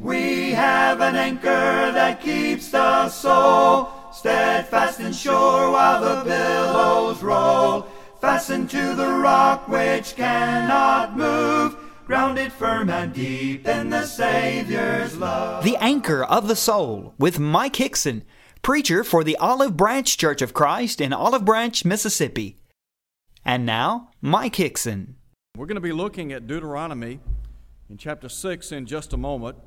We have an anchor that keeps the soul steadfast and sure while the billows roll. Fastened to the rock which cannot move, grounded firm and deep in the Savior's love. The Anchor of the Soul with Mike Hickson, preacher for the Olive Branch Church of Christ in Olive Branch, Mississippi. And now, Mike Hickson. We're going to be looking at Deuteronomy in chapter 6 in just a moment.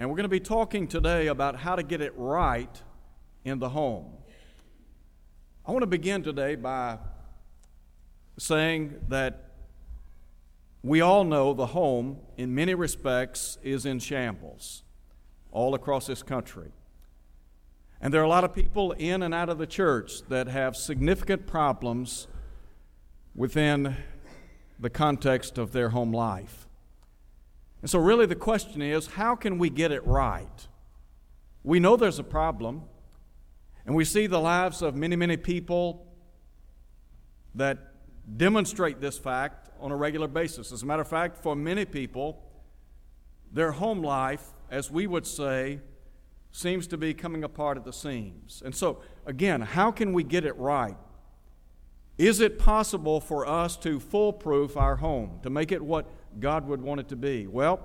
And we're going to be talking today about how to get it right in the home. I want to begin today by saying that we all know the home, in many respects, is in shambles all across this country. And there are a lot of people in and out of the church that have significant problems within the context of their home life. And so, really, the question is how can we get it right? We know there's a problem, and we see the lives of many, many people that demonstrate this fact on a regular basis. As a matter of fact, for many people, their home life, as we would say, seems to be coming apart at the seams. And so, again, how can we get it right? Is it possible for us to foolproof our home, to make it what God would want it to be? Well,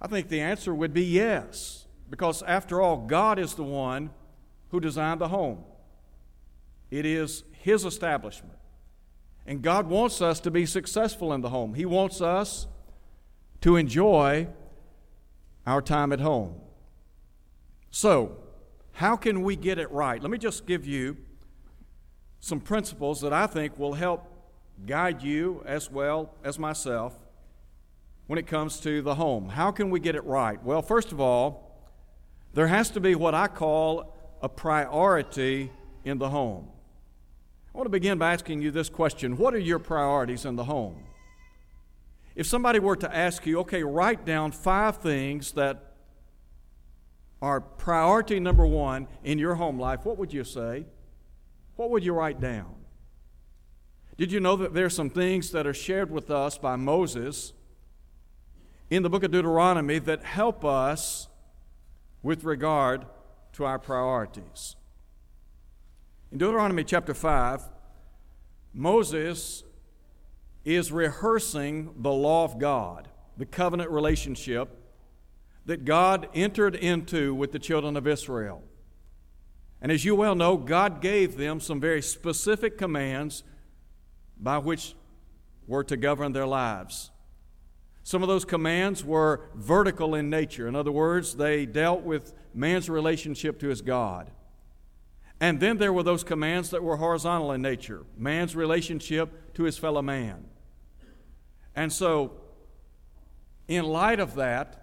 I think the answer would be yes, because after all, God is the one who designed the home, it is His establishment. And God wants us to be successful in the home. He wants us to enjoy our time at home. So, how can we get it right? Let me just give you some principles that I think will help guide you as well as myself when it comes to the home. How can we get it right? Well, first of all, there has to be what I call a priority in the home. I want to begin by asking you this question What are your priorities in the home? If somebody were to ask you, okay, write down five things that are priority number one in your home life, what would you say? What would you write down? Did you know that there are some things that are shared with us by Moses in the book of Deuteronomy that help us with regard to our priorities? In Deuteronomy chapter 5, Moses is rehearsing the law of God, the covenant relationship that God entered into with the children of Israel. And as you well know, God gave them some very specific commands by which were to govern their lives. Some of those commands were vertical in nature. In other words, they dealt with man's relationship to his God. And then there were those commands that were horizontal in nature man's relationship to his fellow man. And so, in light of that,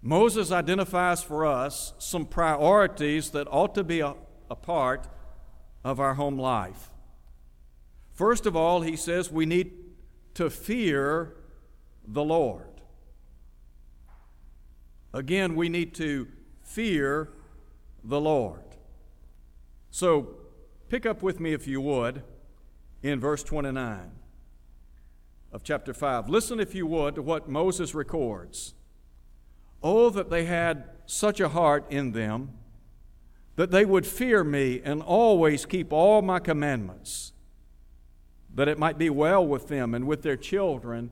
Moses identifies for us some priorities that ought to be a, a, part of our home life. First of all, he says we need to fear the Lord. Again, we need to fear the Lord. So, pick up with me, if you would, in verse 29 of chapter 5. Listen, if you would, to what Moses records. Oh, that they had such a heart in them that they would fear me and always keep all my commandments, that it might be well with them and with their children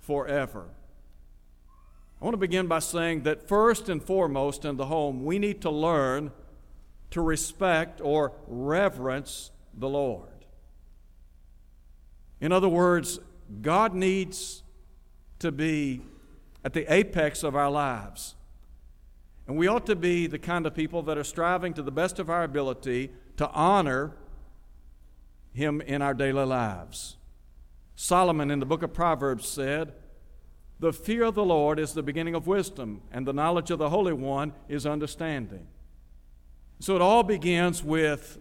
forever. I want to begin by saying that first and foremost in the home, we need to learn to respect or reverence the Lord. In other words, God needs to be at the apex of our lives. And we ought to be the kind of people that are striving to the best of our ability to honor Him in our daily lives. Solomon in the book of Proverbs said, The fear of the Lord is the beginning of wisdom, and the knowledge of the Holy One is understanding. So it all begins with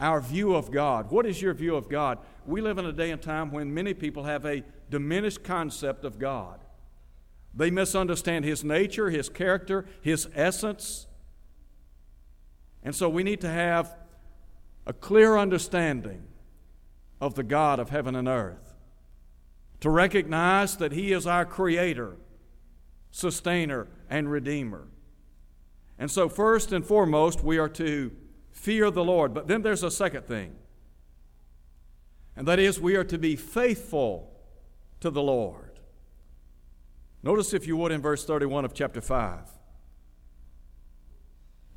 our view of God. What is your view of God? We live in a day and time when many people have a diminished concept of God. They misunderstand His nature, His character, His essence. And so we need to have a clear understanding of the God of heaven and earth. To recognize that He is our Creator, sustainer, and redeemer. And so, first and foremost, we are to fear the Lord. But then there's a second thing, and that is we are to be faithful to the Lord. Notice, if you would, in verse 31 of chapter 5.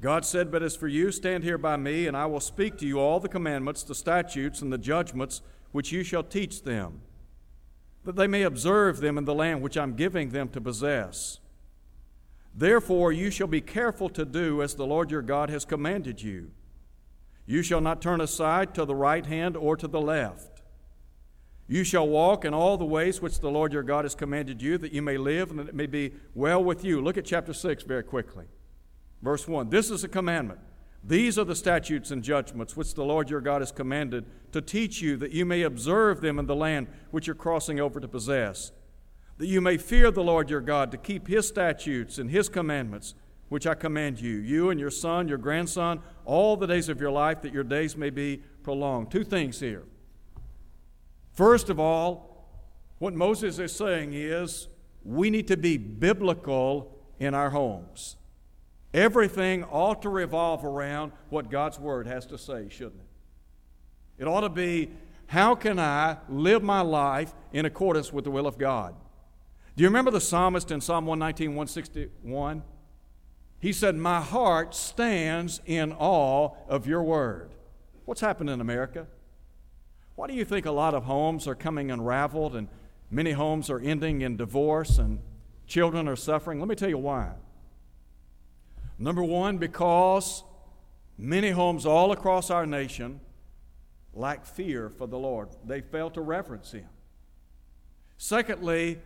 God said, But as for you, stand here by me, and I will speak to you all the commandments, the statutes, and the judgments which you shall teach them, that they may observe them in the land which I'm giving them to possess. Therefore, you shall be careful to do as the Lord your God has commanded you. You shall not turn aside to the right hand or to the left. You shall walk in all the ways which the Lord your God has commanded you, that you may live and that it may be well with you. Look at chapter 6 very quickly. Verse 1 This is a commandment. These are the statutes and judgments which the Lord your God has commanded to teach you, that you may observe them in the land which you're crossing over to possess that you may fear the Lord your God, to keep his statutes and his commandments, which I command you, you and your son, your grandson, all the days of your life, that your days may be prolonged. Two things here. First of all, what Moses is saying is we need to be biblical in our homes. Everything ought to revolve around what God's Word has to say, shouldn't it? It ought to be how can I live my life in accordance with the will of God? Do you remember the psalmist in Psalm 119, 161? He said, My heart stands in awe of your word. What's happened in America? Why do you think a lot of homes are coming unraveled and many homes are ending in divorce and children are suffering? Let me tell you why. Number one, because many homes all across our nation lack fear for the Lord, they fail to reverence Him. Secondly,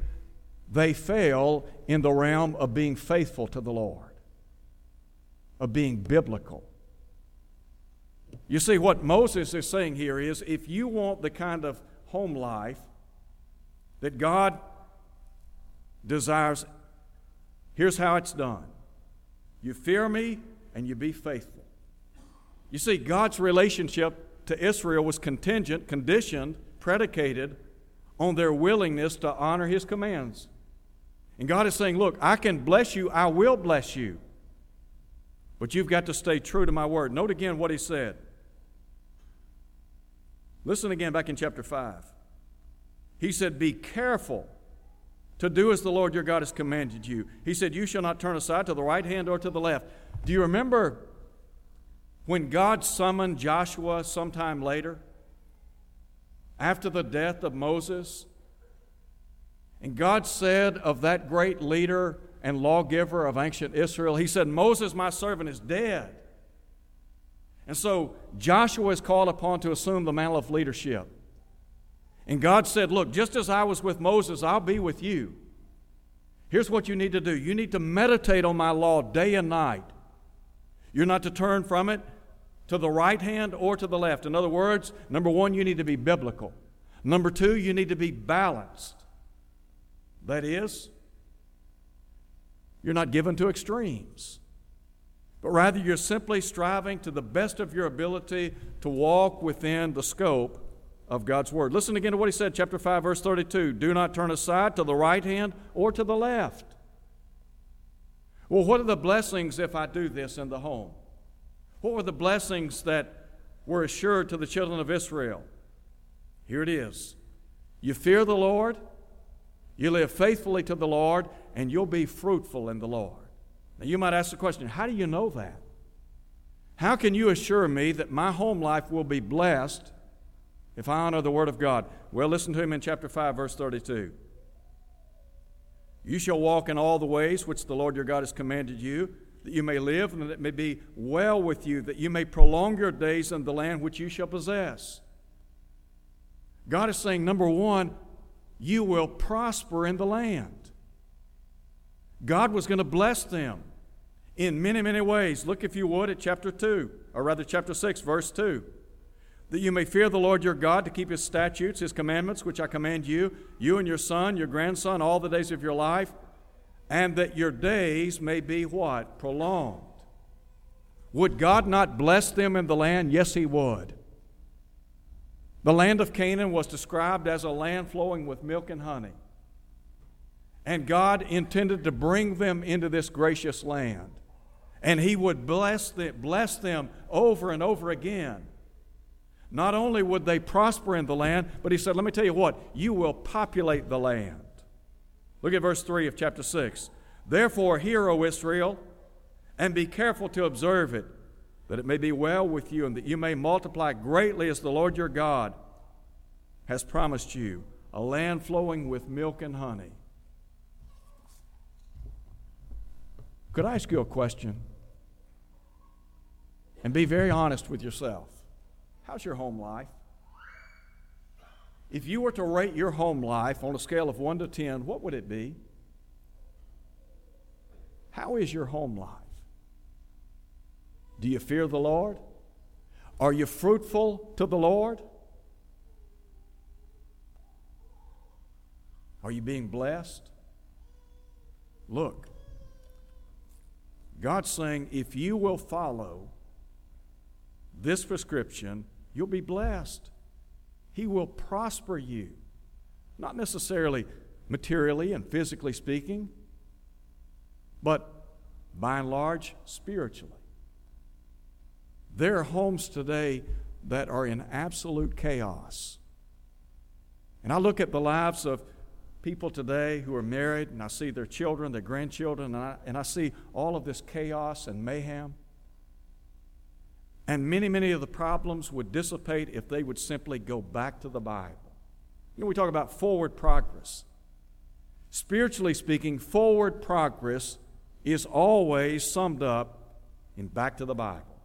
they fail in the realm of being faithful to the Lord, of being biblical. You see, what Moses is saying here is if you want the kind of home life that God desires, here's how it's done you fear me and you be faithful. You see, God's relationship to Israel was contingent, conditioned, predicated on their willingness to honor his commands. And God is saying, Look, I can bless you, I will bless you. But you've got to stay true to my word. Note again what he said. Listen again back in chapter 5. He said, Be careful to do as the Lord your God has commanded you. He said, You shall not turn aside to the right hand or to the left. Do you remember when God summoned Joshua sometime later, after the death of Moses? And God said of that great leader and lawgiver of ancient Israel, He said, Moses, my servant, is dead. And so Joshua is called upon to assume the mantle of leadership. And God said, Look, just as I was with Moses, I'll be with you. Here's what you need to do you need to meditate on my law day and night. You're not to turn from it to the right hand or to the left. In other words, number one, you need to be biblical. Number two, you need to be balanced. That is, you're not given to extremes, but rather you're simply striving to the best of your ability to walk within the scope of God's Word. Listen again to what he said, chapter 5, verse 32. Do not turn aside to the right hand or to the left. Well, what are the blessings if I do this in the home? What were the blessings that were assured to the children of Israel? Here it is. You fear the Lord, you live faithfully to the Lord, and you'll be fruitful in the Lord. Now, you might ask the question how do you know that? How can you assure me that my home life will be blessed if I honor the Word of God? Well, listen to him in chapter 5, verse 32. You shall walk in all the ways which the Lord your God has commanded you, that you may live and that it may be well with you, that you may prolong your days in the land which you shall possess. God is saying, number one, you will prosper in the land. God was going to bless them in many, many ways. Look, if you would, at chapter 2, or rather, chapter 6, verse 2. That you may fear the Lord your God to keep his statutes, his commandments, which I command you, you and your son, your grandson, all the days of your life, and that your days may be what? Prolonged. Would God not bless them in the land? Yes, he would. The land of Canaan was described as a land flowing with milk and honey. And God intended to bring them into this gracious land. And He would bless them, bless them over and over again. Not only would they prosper in the land, but He said, Let me tell you what, you will populate the land. Look at verse 3 of chapter 6. Therefore, hear, O Israel, and be careful to observe it, that it may be well with you, and that you may multiply greatly as the Lord your God has promised you, a land flowing with milk and honey. Could I ask you a question? And be very honest with yourself. How's your home life? If you were to rate your home life on a scale of 1 to 10, what would it be? How is your home life? Do you fear the Lord? Are you fruitful to the Lord? Are you being blessed? Look, God's saying if you will follow this prescription, you'll be blessed. He will prosper you. Not necessarily materially and physically speaking, but by and large, spiritually. There are homes today that are in absolute chaos. And I look at the lives of people today who are married, and I see their children, their grandchildren, and I, and I see all of this chaos and mayhem. And many, many of the problems would dissipate if they would simply go back to the Bible. You know, we talk about forward progress. Spiritually speaking, forward progress is always summed up in back to the Bible,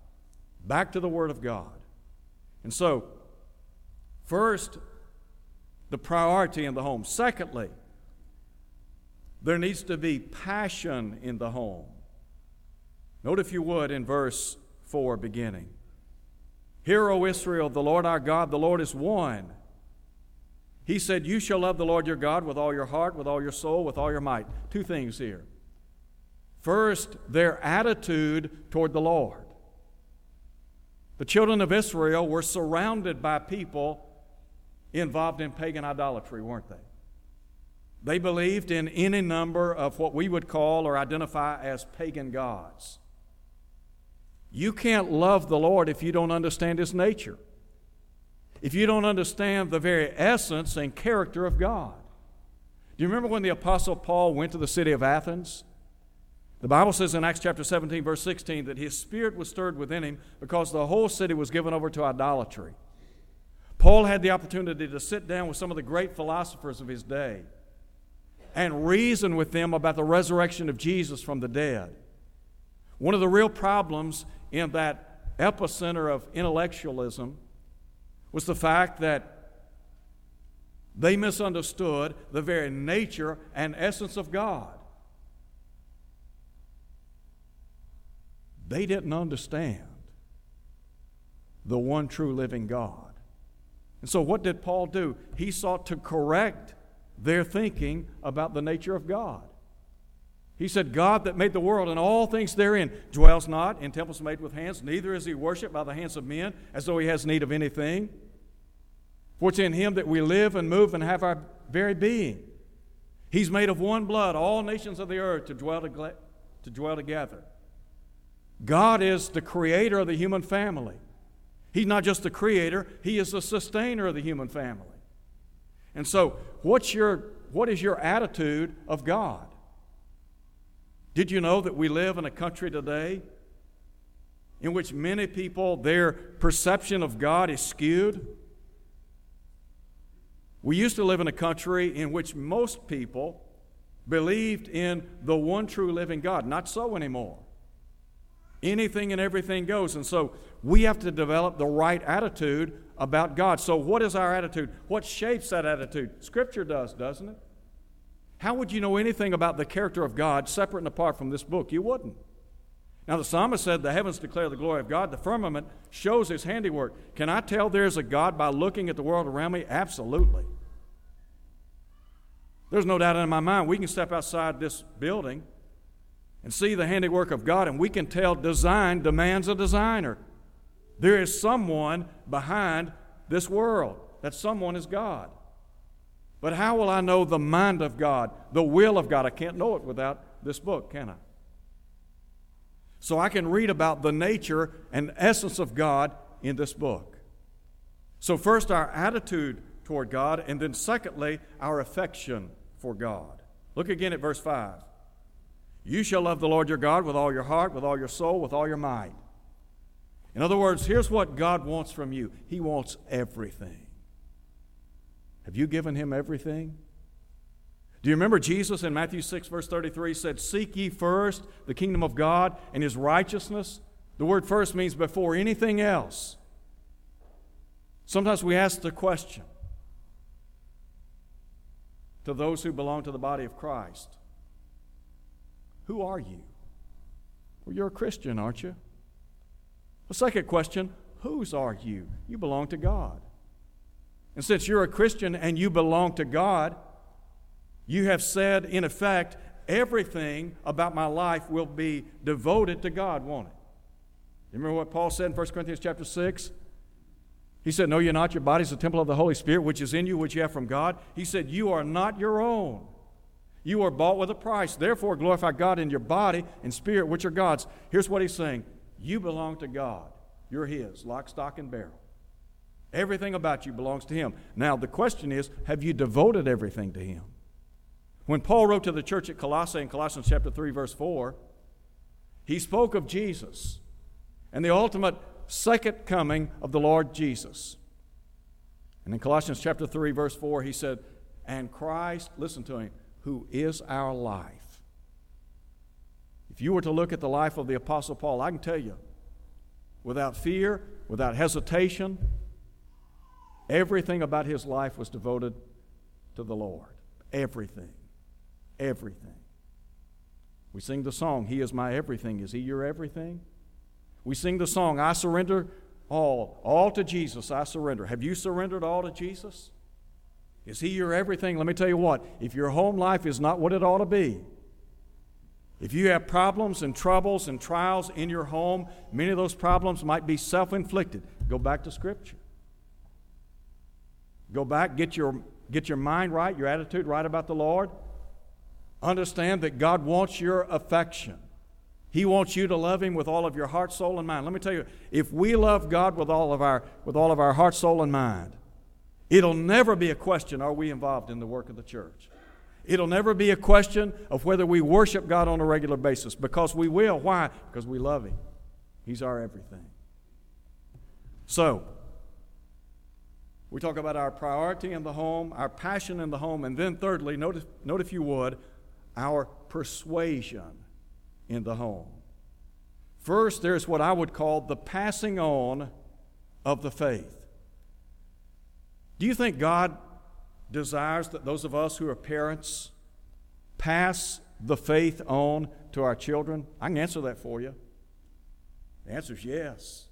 back to the Word of God. And so, first, the priority in the home. Secondly, there needs to be passion in the home. Note, if you would, in verse 4 beginning. Hear, O Israel, the Lord our God, the Lord is one. He said, You shall love the Lord your God with all your heart, with all your soul, with all your might. Two things here. First, their attitude toward the Lord. The children of Israel were surrounded by people involved in pagan idolatry, weren't they? They believed in any number of what we would call or identify as pagan gods. You can't love the Lord if you don't understand His nature, if you don't understand the very essence and character of God. Do you remember when the Apostle Paul went to the city of Athens? The Bible says in Acts chapter 17, verse 16, that his spirit was stirred within him because the whole city was given over to idolatry. Paul had the opportunity to sit down with some of the great philosophers of his day and reason with them about the resurrection of Jesus from the dead. One of the real problems in that epicenter of intellectualism was the fact that they misunderstood the very nature and essence of God. They didn't understand the one true living God. And so, what did Paul do? He sought to correct their thinking about the nature of God. He said, God that made the world and all things therein dwells not in temples made with hands, neither is he worshipped by the hands of men as though he has need of anything. For it's in him that we live and move and have our very being. He's made of one blood all nations of the earth to dwell, to, to dwell together. God is the creator of the human family. He's not just the creator, He is the sustainer of the human family. And so, what's your, what is your attitude of God? Did you know that we live in a country today in which many people, their perception of God is skewed? We used to live in a country in which most people believed in the one true living God. Not so anymore. Anything and everything goes. And so we have to develop the right attitude about God. So, what is our attitude? What shapes that attitude? Scripture does, doesn't it? How would you know anything about the character of God separate and apart from this book? You wouldn't. Now, the psalmist said, The heavens declare the glory of God, the firmament shows his handiwork. Can I tell there's a God by looking at the world around me? Absolutely. There's no doubt in my mind we can step outside this building and see the handiwork of God, and we can tell design demands a designer. There is someone behind this world. That someone is God. But how will I know the mind of God, the will of God? I can't know it without this book, can I? So I can read about the nature and essence of God in this book. So, first, our attitude toward God, and then, secondly, our affection for God. Look again at verse 5. You shall love the Lord your God with all your heart, with all your soul, with all your might. In other words, here's what God wants from you He wants everything. Have you given Him everything? Do you remember Jesus in Matthew 6, verse 33 said, Seek ye first the kingdom of God and His righteousness? The word first means before anything else. Sometimes we ask the question to those who belong to the body of Christ Who are you? Well, you're a Christian, aren't you? The second question Whose are you? You belong to God. And since you're a Christian and you belong to God, you have said, in effect, everything about my life will be devoted to God, won't it? You remember what Paul said in 1 Corinthians chapter 6? He said, Know you're not your body is the temple of the Holy Spirit, which is in you, which you have from God? He said, You are not your own. You are bought with a price. Therefore, glorify God in your body and spirit, which are God's. Here's what he's saying You belong to God. You're His, lock, stock, and barrel. Everything about you belongs to Him. Now, the question is have you devoted everything to Him? When Paul wrote to the church at Colossae in Colossians chapter 3, verse 4, he spoke of Jesus and the ultimate second coming of the Lord Jesus. And in Colossians chapter 3, verse 4, he said, And Christ, listen to him, who is our life. If you were to look at the life of the Apostle Paul, I can tell you, without fear, without hesitation, everything about his life was devoted to the Lord. Everything. Everything. We sing the song, He is my everything. Is He your everything? We sing the song, I surrender all. All to Jesus, I surrender. Have you surrendered all to Jesus? Is He your everything? Let me tell you what, if your home life is not what it ought to be, if you have problems and troubles and trials in your home, many of those problems might be self inflicted. Go back to Scripture. Go back, get your, get your mind right, your attitude right about the Lord. Understand that God wants your affection. He wants you to love him with all of your heart, soul, and mind. Let me tell you, if we love God with all of our, with all of our heart, soul, and mind, it'll never be a question are we involved in the work of the church? It'll never be a question of whether we worship God on a regular basis because we will. Why? Because we love Him. He's our everything. So, we talk about our priority in the home, our passion in the home, and then thirdly, note, note if you would, our persuasion in the home. First, there's what I would call the passing on of the faith. Do you think God desires that those of us who are parents pass the faith on to our children? I can answer that for you. The answer is yes.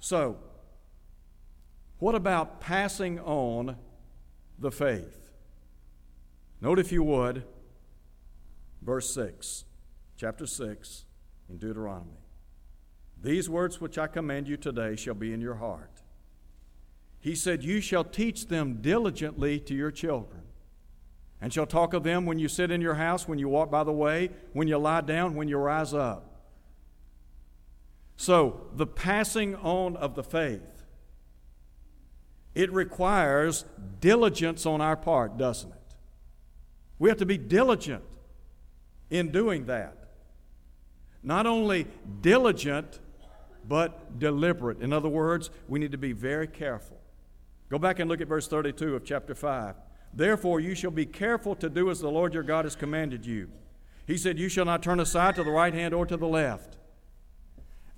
So, what about passing on the faith? Note, if you would, verse 6, chapter 6 in Deuteronomy. These words which I command you today shall be in your heart. He said, You shall teach them diligently to your children, and shall talk of them when you sit in your house, when you walk by the way, when you lie down, when you rise up. So, the passing on of the faith, it requires diligence on our part, doesn't it? We have to be diligent in doing that. Not only diligent, but deliberate. In other words, we need to be very careful. Go back and look at verse 32 of chapter 5. Therefore, you shall be careful to do as the Lord your God has commanded you. He said, You shall not turn aside to the right hand or to the left.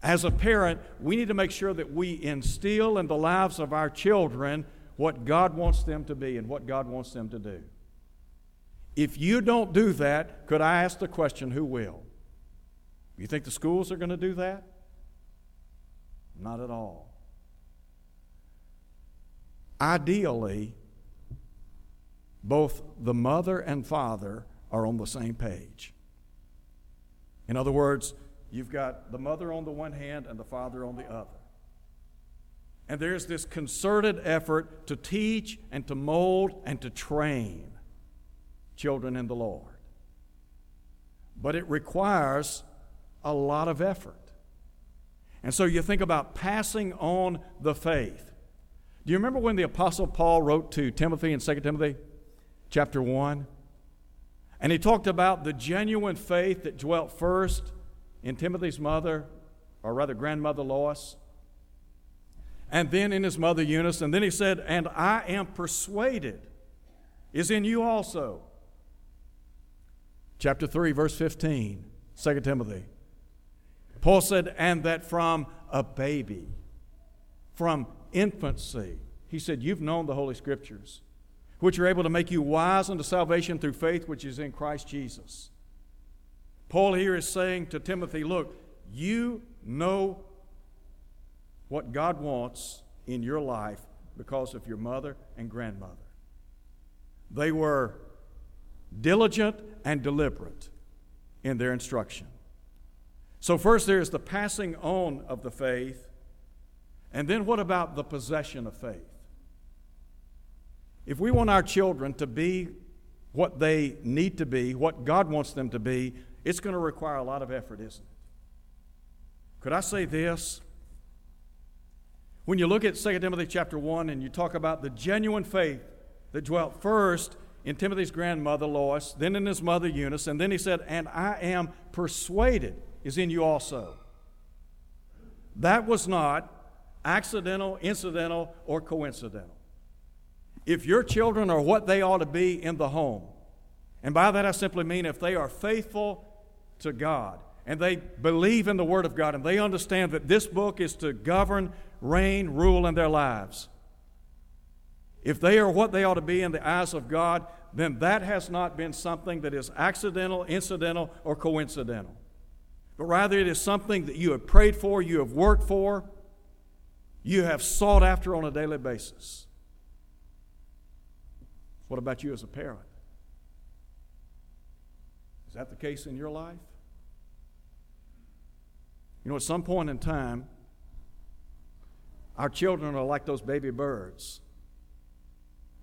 As a parent, we need to make sure that we instill in the lives of our children what God wants them to be and what God wants them to do. If you don't do that, could I ask the question, who will? You think the schools are going to do that? Not at all. Ideally, both the mother and father are on the same page. In other words, you've got the mother on the one hand and the father on the other. And there's this concerted effort to teach and to mold and to train children in the Lord. But it requires a lot of effort. And so you think about passing on the faith. Do you remember when the Apostle Paul wrote to Timothy in 2 Timothy chapter 1? And he talked about the genuine faith that dwelt first in Timothy's mother, or rather grandmother Lois, and then in his mother Eunice. And then he said, And I am persuaded is in you also. Chapter 3, verse 15, 2 Timothy. Paul said, And that from a baby, from infancy, he said, You've known the Holy Scriptures, which are able to make you wise unto salvation through faith which is in Christ Jesus. Paul here is saying to Timothy, Look, you know what God wants in your life because of your mother and grandmother. They were diligent and deliberate in their instruction. So, first there is the passing on of the faith, and then what about the possession of faith? If we want our children to be what they need to be, what God wants them to be, it's going to require a lot of effort, isn't it? Could I say this? When you look at 2 Timothy chapter 1 and you talk about the genuine faith that dwelt first in Timothy's grandmother Lois, then in his mother Eunice, and then he said, And I am persuaded is in you also. That was not accidental, incidental, or coincidental. If your children are what they ought to be in the home, and by that I simply mean if they are faithful to God, and they believe in the Word of God, and they understand that this book is to govern reign, rule in their lives. If they are what they ought to be in the eyes of God, then that has not been something that is accidental, incidental, or coincidental. But rather, it is something that you have prayed for, you have worked for, you have sought after on a daily basis. What about you as a parent? Is that the case in your life? You know, at some point in time, our children are like those baby birds,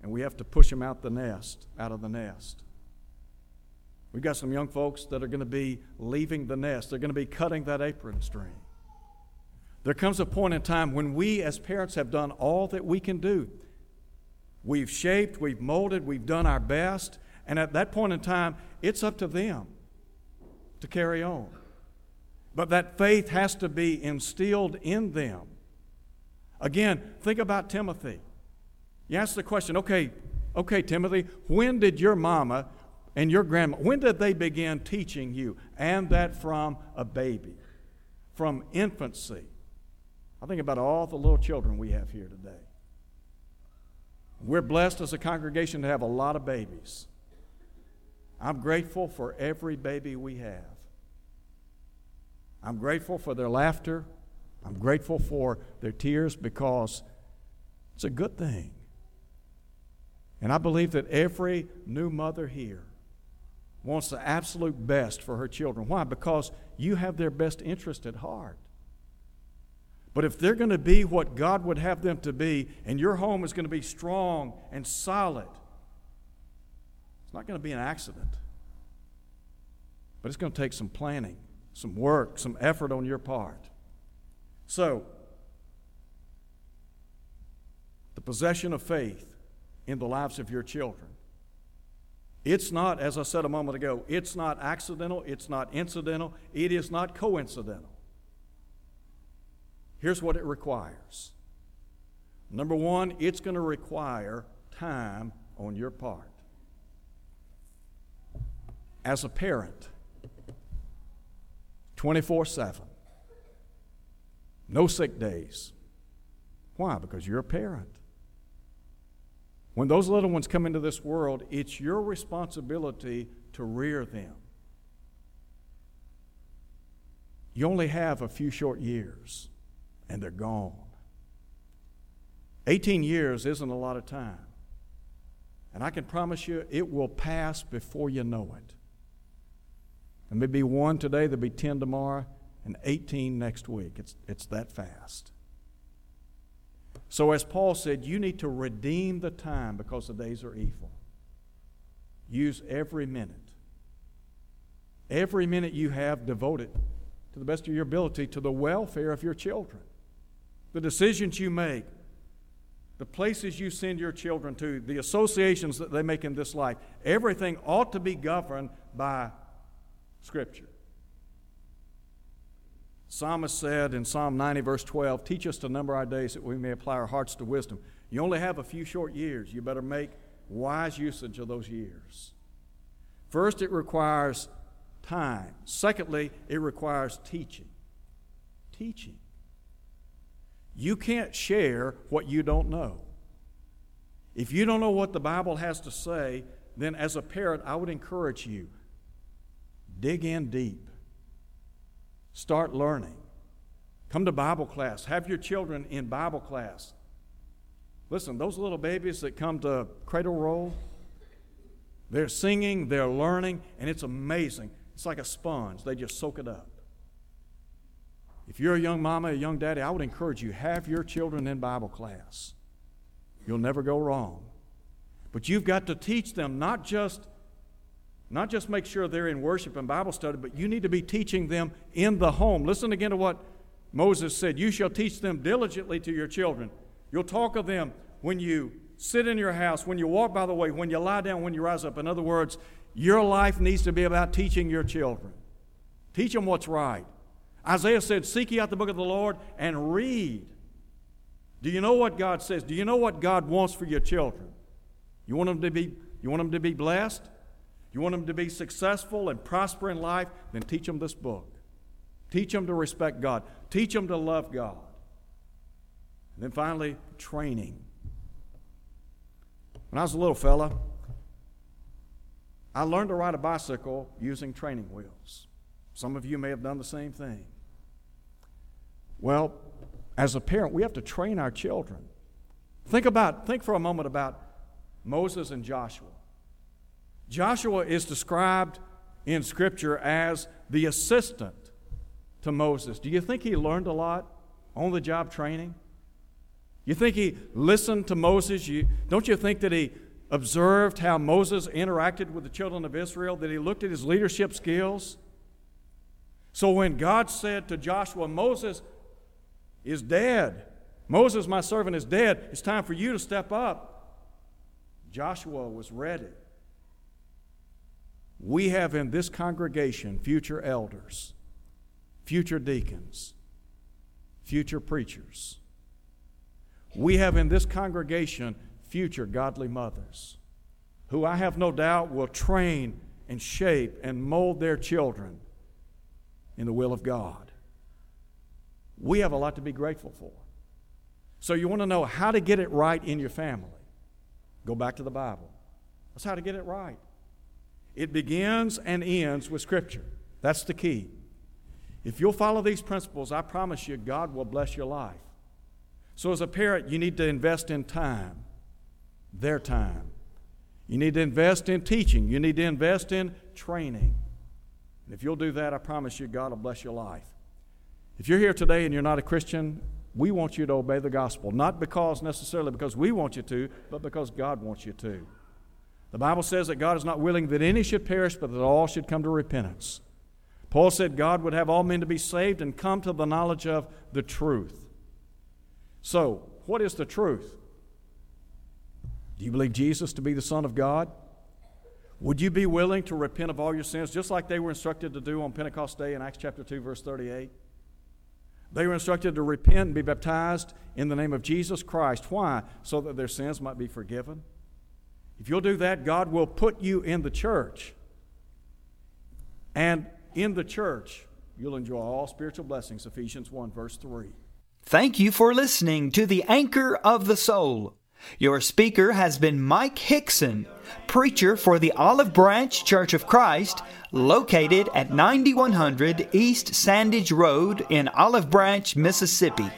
and we have to push them out the nest, out of the nest. We've got some young folks that are going to be leaving the nest. They're going to be cutting that apron string. There comes a point in time when we, as parents, have done all that we can do. We've shaped, we've molded, we've done our best, and at that point in time, it's up to them to carry on. But that faith has to be instilled in them. Again, think about Timothy. You ask the question, okay, okay, Timothy, when did your mama and your grandma, when did they begin teaching you? And that from a baby, from infancy. I think about all the little children we have here today. We're blessed as a congregation to have a lot of babies. I'm grateful for every baby we have. I'm grateful for their laughter. I'm grateful for their tears because it's a good thing. And I believe that every new mother here wants the absolute best for her children. Why? Because you have their best interest at heart. But if they're going to be what God would have them to be, and your home is going to be strong and solid, it's not going to be an accident. But it's going to take some planning, some work, some effort on your part. So, the possession of faith in the lives of your children. It's not, as I said a moment ago, it's not accidental, it's not incidental, it is not coincidental. Here's what it requires. Number one, it's going to require time on your part. As a parent, 24 7. No sick days. Why? Because you're a parent. When those little ones come into this world, it's your responsibility to rear them. You only have a few short years, and they're gone. 18 years isn't a lot of time. And I can promise you, it will pass before you know it. And maybe one today, there'll be 10 tomorrow, and 18 next week. It's, it's that fast. So, as Paul said, you need to redeem the time because the days are evil. Use every minute. Every minute you have devoted to the best of your ability to the welfare of your children. The decisions you make, the places you send your children to, the associations that they make in this life, everything ought to be governed by Scripture. Psalmist said in Psalm 90, verse 12, Teach us to number our days that we may apply our hearts to wisdom. You only have a few short years. You better make wise usage of those years. First, it requires time. Secondly, it requires teaching. Teaching. You can't share what you don't know. If you don't know what the Bible has to say, then as a parent, I would encourage you dig in deep. Start learning. Come to Bible class. Have your children in Bible class. Listen, those little babies that come to cradle roll, they're singing, they're learning, and it's amazing. It's like a sponge, they just soak it up. If you're a young mama, a young daddy, I would encourage you have your children in Bible class. You'll never go wrong. But you've got to teach them not just not just make sure they're in worship and Bible study, but you need to be teaching them in the home. Listen again to what Moses said You shall teach them diligently to your children. You'll talk of them when you sit in your house, when you walk by the way, when you lie down, when you rise up. In other words, your life needs to be about teaching your children. Teach them what's right. Isaiah said, Seek ye out the book of the Lord and read. Do you know what God says? Do you know what God wants for your children? You want them to be, you want them to be blessed? You want them to be successful and prosper in life? Then teach them this book. Teach them to respect God. Teach them to love God. And then finally, training. When I was a little fella, I learned to ride a bicycle using training wheels. Some of you may have done the same thing. Well, as a parent, we have to train our children. Think about, think for a moment about Moses and Joshua. Joshua is described in Scripture as the assistant to Moses. Do you think he learned a lot on the job training? You think he listened to Moses? You, don't you think that he observed how Moses interacted with the children of Israel, that he looked at his leadership skills? So when God said to Joshua, Moses, is dead. Moses, my servant, is dead. It's time for you to step up. Joshua was ready. We have in this congregation future elders, future deacons, future preachers. We have in this congregation future godly mothers who I have no doubt will train and shape and mold their children in the will of God. We have a lot to be grateful for. So, you want to know how to get it right in your family? Go back to the Bible. That's how to get it right. It begins and ends with Scripture. That's the key. If you'll follow these principles, I promise you, God will bless your life. So, as a parent, you need to invest in time, their time. You need to invest in teaching. You need to invest in training. And if you'll do that, I promise you, God will bless your life. If you're here today and you're not a Christian, we want you to obey the gospel, not because necessarily because we want you to, but because God wants you to. The Bible says that God is not willing that any should perish, but that all should come to repentance. Paul said God would have all men to be saved and come to the knowledge of the truth. So, what is the truth? Do you believe Jesus to be the Son of God? Would you be willing to repent of all your sins, just like they were instructed to do on Pentecost Day in Acts chapter 2, verse 38? They were instructed to repent and be baptized in the name of Jesus Christ. Why? So that their sins might be forgiven. If you'll do that, God will put you in the church. And in the church, you'll enjoy all spiritual blessings. Ephesians 1, verse 3. Thank you for listening to The Anchor of the Soul. Your speaker has been Mike Hickson, preacher for the Olive Branch Church of Christ, located at 9100 East Sandidge Road in Olive Branch, Mississippi.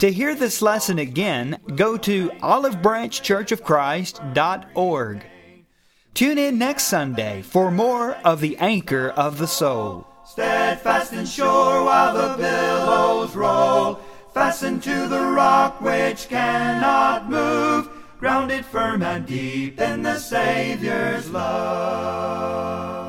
To hear this lesson again, go to olivebranchchurchofchrist.org. Tune in next Sunday for more of the Anchor of the Soul. Steadfast and sure while the billows roll fastened to the rock which cannot move, grounded firm and deep in the Savior's love.